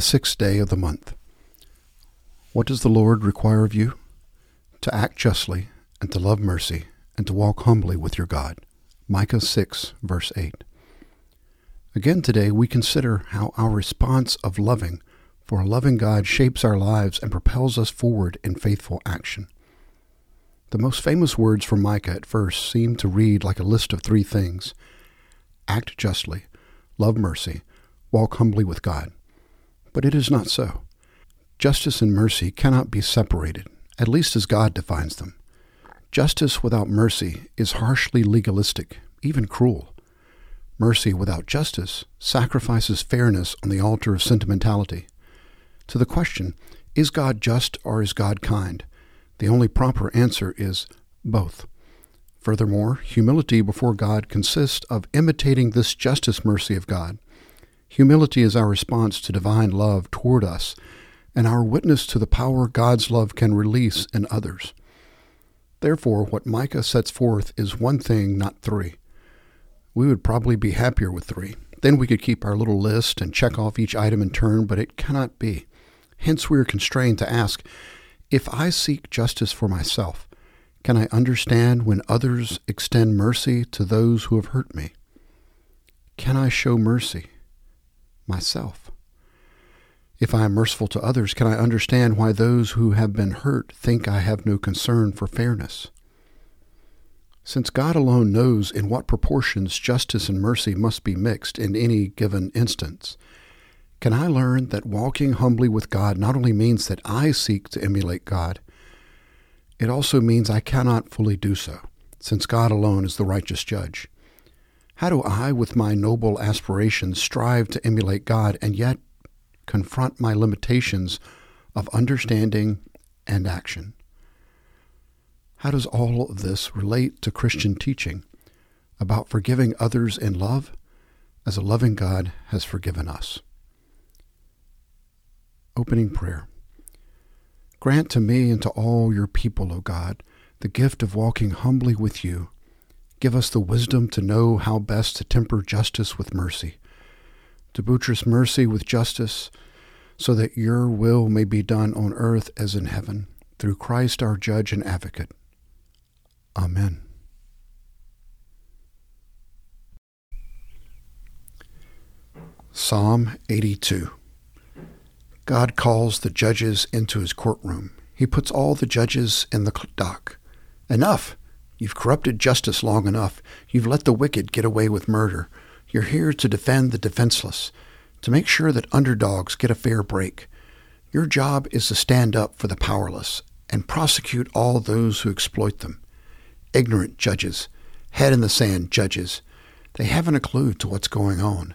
the sixth day of the month. What does the Lord require of you? To act justly, and to love mercy, and to walk humbly with your God. Micah 6, verse 8. Again today, we consider how our response of loving for a loving God shapes our lives and propels us forward in faithful action. The most famous words from Micah at first seem to read like a list of three things act justly, love mercy, walk humbly with God. But it is not so. Justice and mercy cannot be separated, at least as God defines them. Justice without mercy is harshly legalistic, even cruel. Mercy without justice sacrifices fairness on the altar of sentimentality. To the question, is God just or is God kind? The only proper answer is both. Furthermore, humility before God consists of imitating this justice mercy of God. Humility is our response to divine love toward us and our witness to the power God's love can release in others. Therefore, what Micah sets forth is one thing, not three. We would probably be happier with three. Then we could keep our little list and check off each item in turn, but it cannot be. Hence, we are constrained to ask if I seek justice for myself, can I understand when others extend mercy to those who have hurt me? Can I show mercy myself? If I am merciful to others, can I understand why those who have been hurt think I have no concern for fairness? Since God alone knows in what proportions justice and mercy must be mixed in any given instance, can I learn that walking humbly with God not only means that I seek to emulate God, it also means I cannot fully do so, since God alone is the righteous judge. How do I, with my noble aspirations, strive to emulate God and yet confront my limitations of understanding and action? How does all of this relate to Christian teaching about forgiving others in love as a loving God has forgiven us? Opening prayer. Grant to me and to all your people, O God, the gift of walking humbly with you. Give us the wisdom to know how best to temper justice with mercy, to buttress mercy with justice, so that your will may be done on earth as in heaven, through Christ our Judge and Advocate. Amen. Psalm 82 God calls the judges into his courtroom. He puts all the judges in the dock. Enough! You've corrupted justice long enough. You've let the wicked get away with murder. You're here to defend the defenseless, to make sure that underdogs get a fair break. Your job is to stand up for the powerless and prosecute all those who exploit them. Ignorant judges, head in the sand judges, they haven't a clue to what's going on.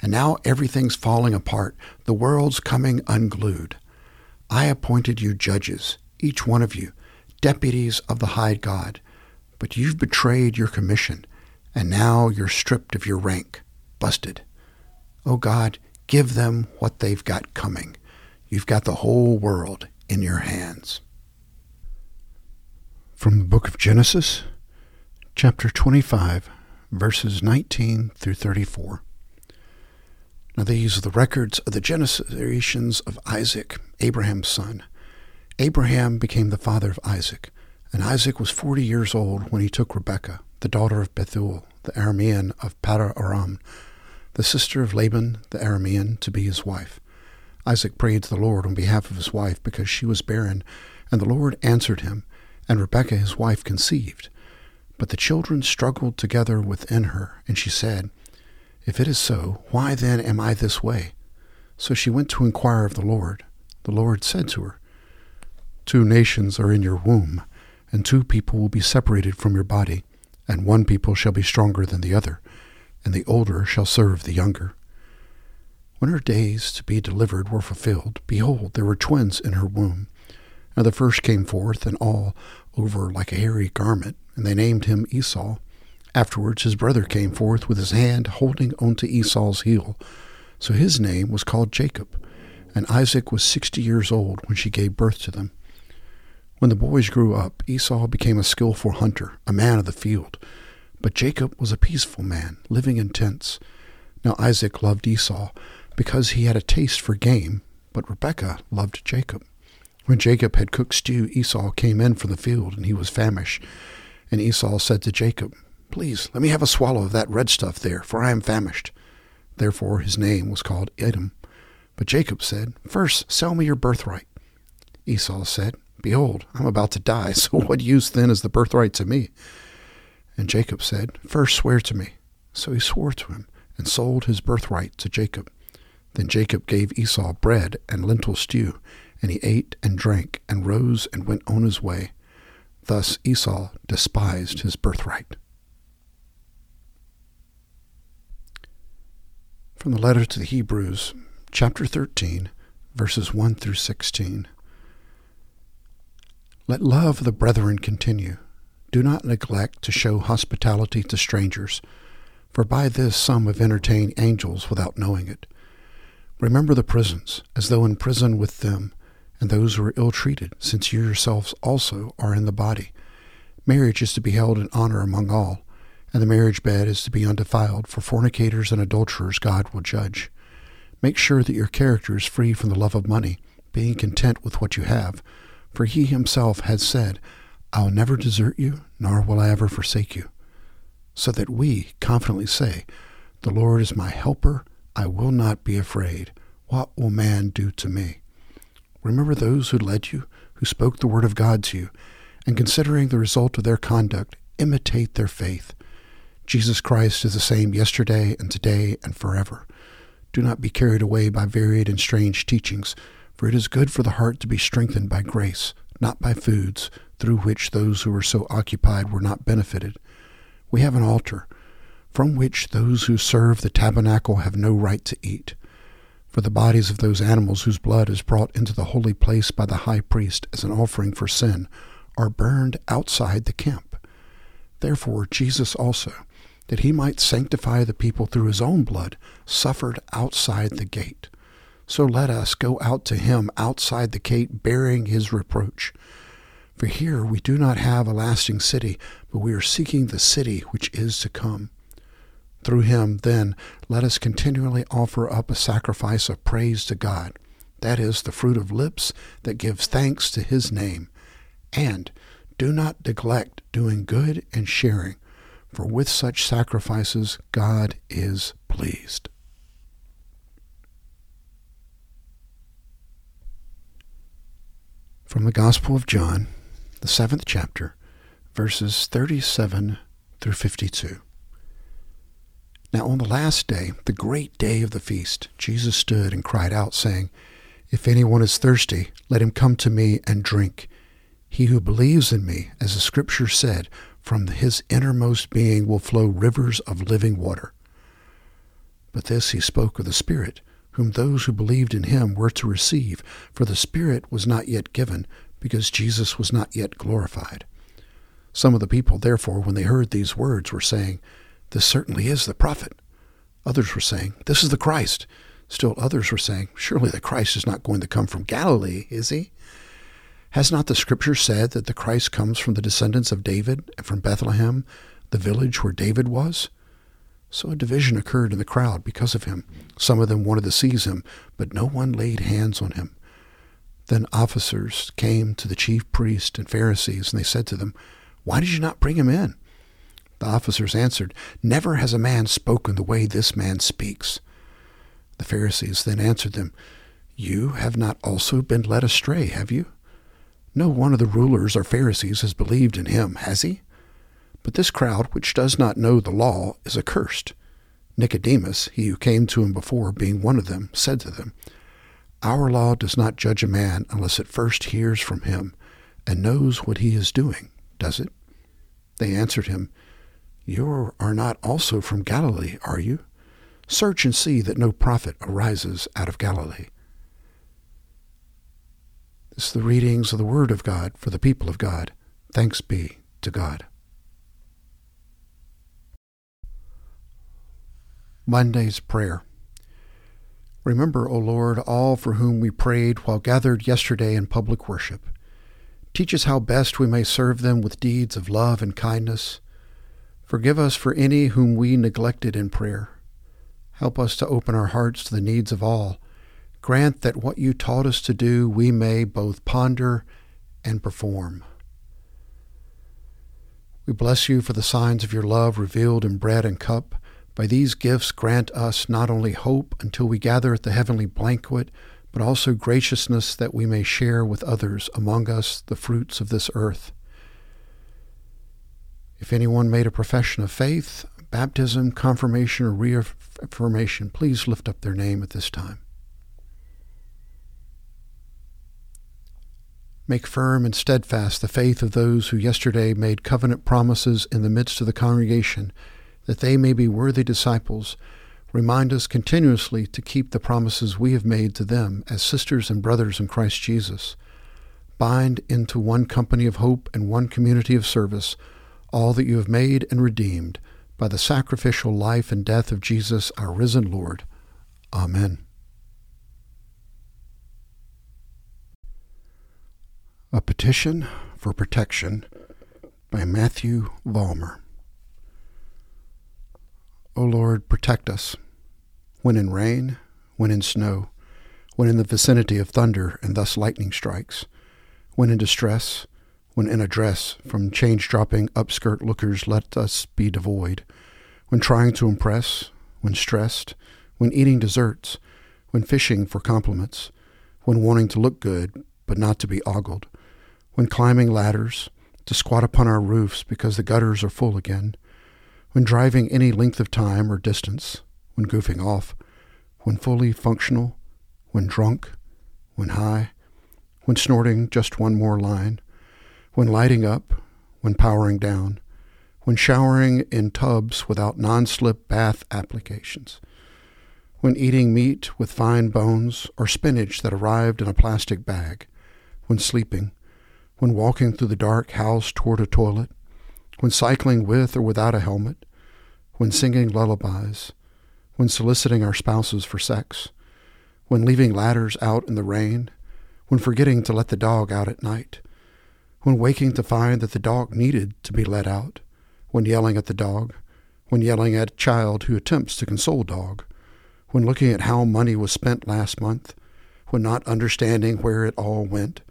And now everything's falling apart. The world's coming unglued. I appointed you judges, each one of you, deputies of the high God. But you've betrayed your commission, and now you're stripped of your rank, busted. Oh God, give them what they've got coming. You've got the whole world in your hands. From the book of Genesis, chapter 25, verses 19 through 34. Now, these are the records of the generations of Isaac, Abraham's son. Abraham became the father of Isaac, and Isaac was forty years old when he took Rebekah, the daughter of Bethuel, the Aramean of Paddan Aram, the sister of Laban the Aramean, to be his wife. Isaac prayed to the Lord on behalf of his wife because she was barren, and the Lord answered him, and Rebekah his wife conceived. But the children struggled together within her, and she said, if it is so, why then am I this way? So she went to inquire of the Lord. The Lord said to her, Two nations are in your womb, and two people will be separated from your body, and one people shall be stronger than the other, and the older shall serve the younger. When her days to be delivered were fulfilled, behold, there were twins in her womb. And the first came forth, and all over like a hairy garment, and they named him Esau. Afterwards, his brother came forth with his hand holding onto Esau's heel. So his name was called Jacob. And Isaac was sixty years old when she gave birth to them. When the boys grew up, Esau became a skilful hunter, a man of the field. But Jacob was a peaceful man, living in tents. Now Isaac loved Esau, because he had a taste for game, but Rebekah loved Jacob. When Jacob had cooked stew, Esau came in from the field, and he was famished. And Esau said to Jacob, Please, let me have a swallow of that red stuff there, for I am famished. Therefore his name was called Edom. But Jacob said, First, sell me your birthright. Esau said, Behold, I'm about to die, so what use then is the birthright to me? And Jacob said, First swear to me. So he swore to him, and sold his birthright to Jacob. Then Jacob gave Esau bread and lentil stew, and he ate and drank, and rose and went on his way. Thus Esau despised his birthright. From the letter to the Hebrews, chapter 13, verses 1 through 16. Let love of the brethren continue. Do not neglect to show hospitality to strangers, for by this some have entertained angels without knowing it. Remember the prisons, as though in prison with them, and those who are ill treated, since you yourselves also are in the body. Marriage is to be held in honor among all, and the marriage bed is to be undefiled, for fornicators and adulterers God will judge. Make sure that your character is free from the love of money, being content with what you have, for he himself has said, I'll never desert you, nor will I ever forsake you so that we confidently say, The Lord is my helper, I will not be afraid. What will man do to me? Remember those who led you, who spoke the word of God to you, and considering the result of their conduct, imitate their faith. Jesus Christ is the same yesterday and today and forever. Do not be carried away by varied and strange teachings, for it is good for the heart to be strengthened by grace, not by foods, through which those who were so occupied were not benefited we have an altar from which those who serve the tabernacle have no right to eat. For the bodies of those animals whose blood is brought into the holy place by the high priest as an offering for sin are burned outside the camp. Therefore, Jesus also, that he might sanctify the people through his own blood, suffered outside the gate. So let us go out to him outside the gate, bearing his reproach. For here we do not have a lasting city, but we are seeking the city which is to come. Through him, then, let us continually offer up a sacrifice of praise to God, that is, the fruit of lips that gives thanks to his name. And do not neglect doing good and sharing, for with such sacrifices God is pleased. From the Gospel of John, the seventh chapter, verses 37 through 52. Now on the last day, the great day of the feast, Jesus stood and cried out, saying, If anyone is thirsty, let him come to me and drink. He who believes in me, as the Scripture said, from his innermost being will flow rivers of living water. But this he spoke of the Spirit, whom those who believed in him were to receive, for the Spirit was not yet given, because Jesus was not yet glorified. Some of the people, therefore, when they heard these words, were saying, This certainly is the prophet. Others were saying, This is the Christ. Still others were saying, Surely the Christ is not going to come from Galilee, is he? Has not the Scripture said that the Christ comes from the descendants of David and from Bethlehem, the village where David was? So a division occurred in the crowd because of him. Some of them wanted to seize him, but no one laid hands on him. Then officers came to the chief priests and Pharisees, and they said to them, why did you not bring him in? The officers answered, Never has a man spoken the way this man speaks. The Pharisees then answered them, You have not also been led astray, have you? No one of the rulers or Pharisees has believed in him, has he? But this crowd, which does not know the law, is accursed. Nicodemus, he who came to him before, being one of them, said to them, Our law does not judge a man unless it first hears from him and knows what he is doing does it? They answered him, You are not also from Galilee, are you? Search and see that no prophet arises out of Galilee. This is the readings of the Word of God for the people of God. Thanks be to God. Monday's Prayer. Remember, O Lord, all for whom we prayed while gathered yesterday in public worship. Teach us how best we may serve them with deeds of love and kindness. Forgive us for any whom we neglected in prayer. Help us to open our hearts to the needs of all. Grant that what you taught us to do we may both ponder and perform. We bless you for the signs of your love revealed in bread and cup. By these gifts, grant us not only hope until we gather at the heavenly banquet, but also graciousness that we may share with others among us the fruits of this earth. If anyone made a profession of faith, baptism, confirmation, or reaffirmation, please lift up their name at this time. Make firm and steadfast the faith of those who yesterday made covenant promises in the midst of the congregation, that they may be worthy disciples. Remind us continuously to keep the promises we have made to them as sisters and brothers in Christ Jesus. Bind into one company of hope and one community of service all that you have made and redeemed by the sacrificial life and death of Jesus, our risen Lord. Amen. A Petition for Protection by Matthew Vollmer. O Lord, protect us when in rain, when in snow, when in the vicinity of thunder and thus lightning strikes, when in distress, when in a dress from change dropping upskirt lookers let us be devoid, when trying to impress, when stressed, when eating desserts, when fishing for compliments, when wanting to look good but not to be ogled when climbing ladders, to squat upon our roofs because the gutters are full again, when driving any length of time or distance, when goofing off, when fully functional, when drunk, when high, when snorting just one more line, when lighting up, when powering down, when showering in tubs without non slip bath applications, when eating meat with fine bones or spinach that arrived in a plastic bag, when sleeping, when walking through the dark house toward a toilet, when cycling with or without a helmet, when singing lullabies, when soliciting our spouses for sex, when leaving ladders out in the rain, when forgetting to let the dog out at night, when waking to find that the dog needed to be let out, when yelling at the dog, when yelling at a child who attempts to console dog, when looking at how money was spent last month, when not understanding where it all went,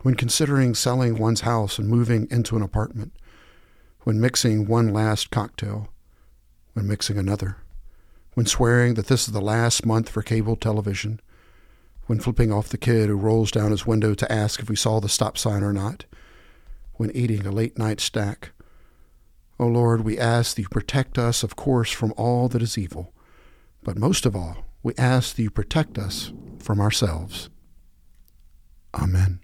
when considering selling one's house and moving into an apartment, when mixing one last cocktail, when mixing another, when swearing that this is the last month for cable television, when flipping off the kid who rolls down his window to ask if we saw the stop sign or not, when eating a late night snack. O oh Lord, we ask that you protect us, of course, from all that is evil, but most of all, we ask that you protect us from ourselves. Amen.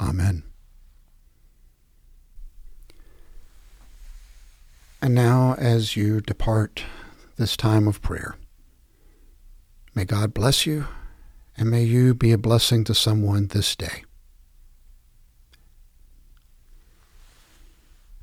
Amen. And now, as you depart this time of prayer, may God bless you and may you be a blessing to someone this day.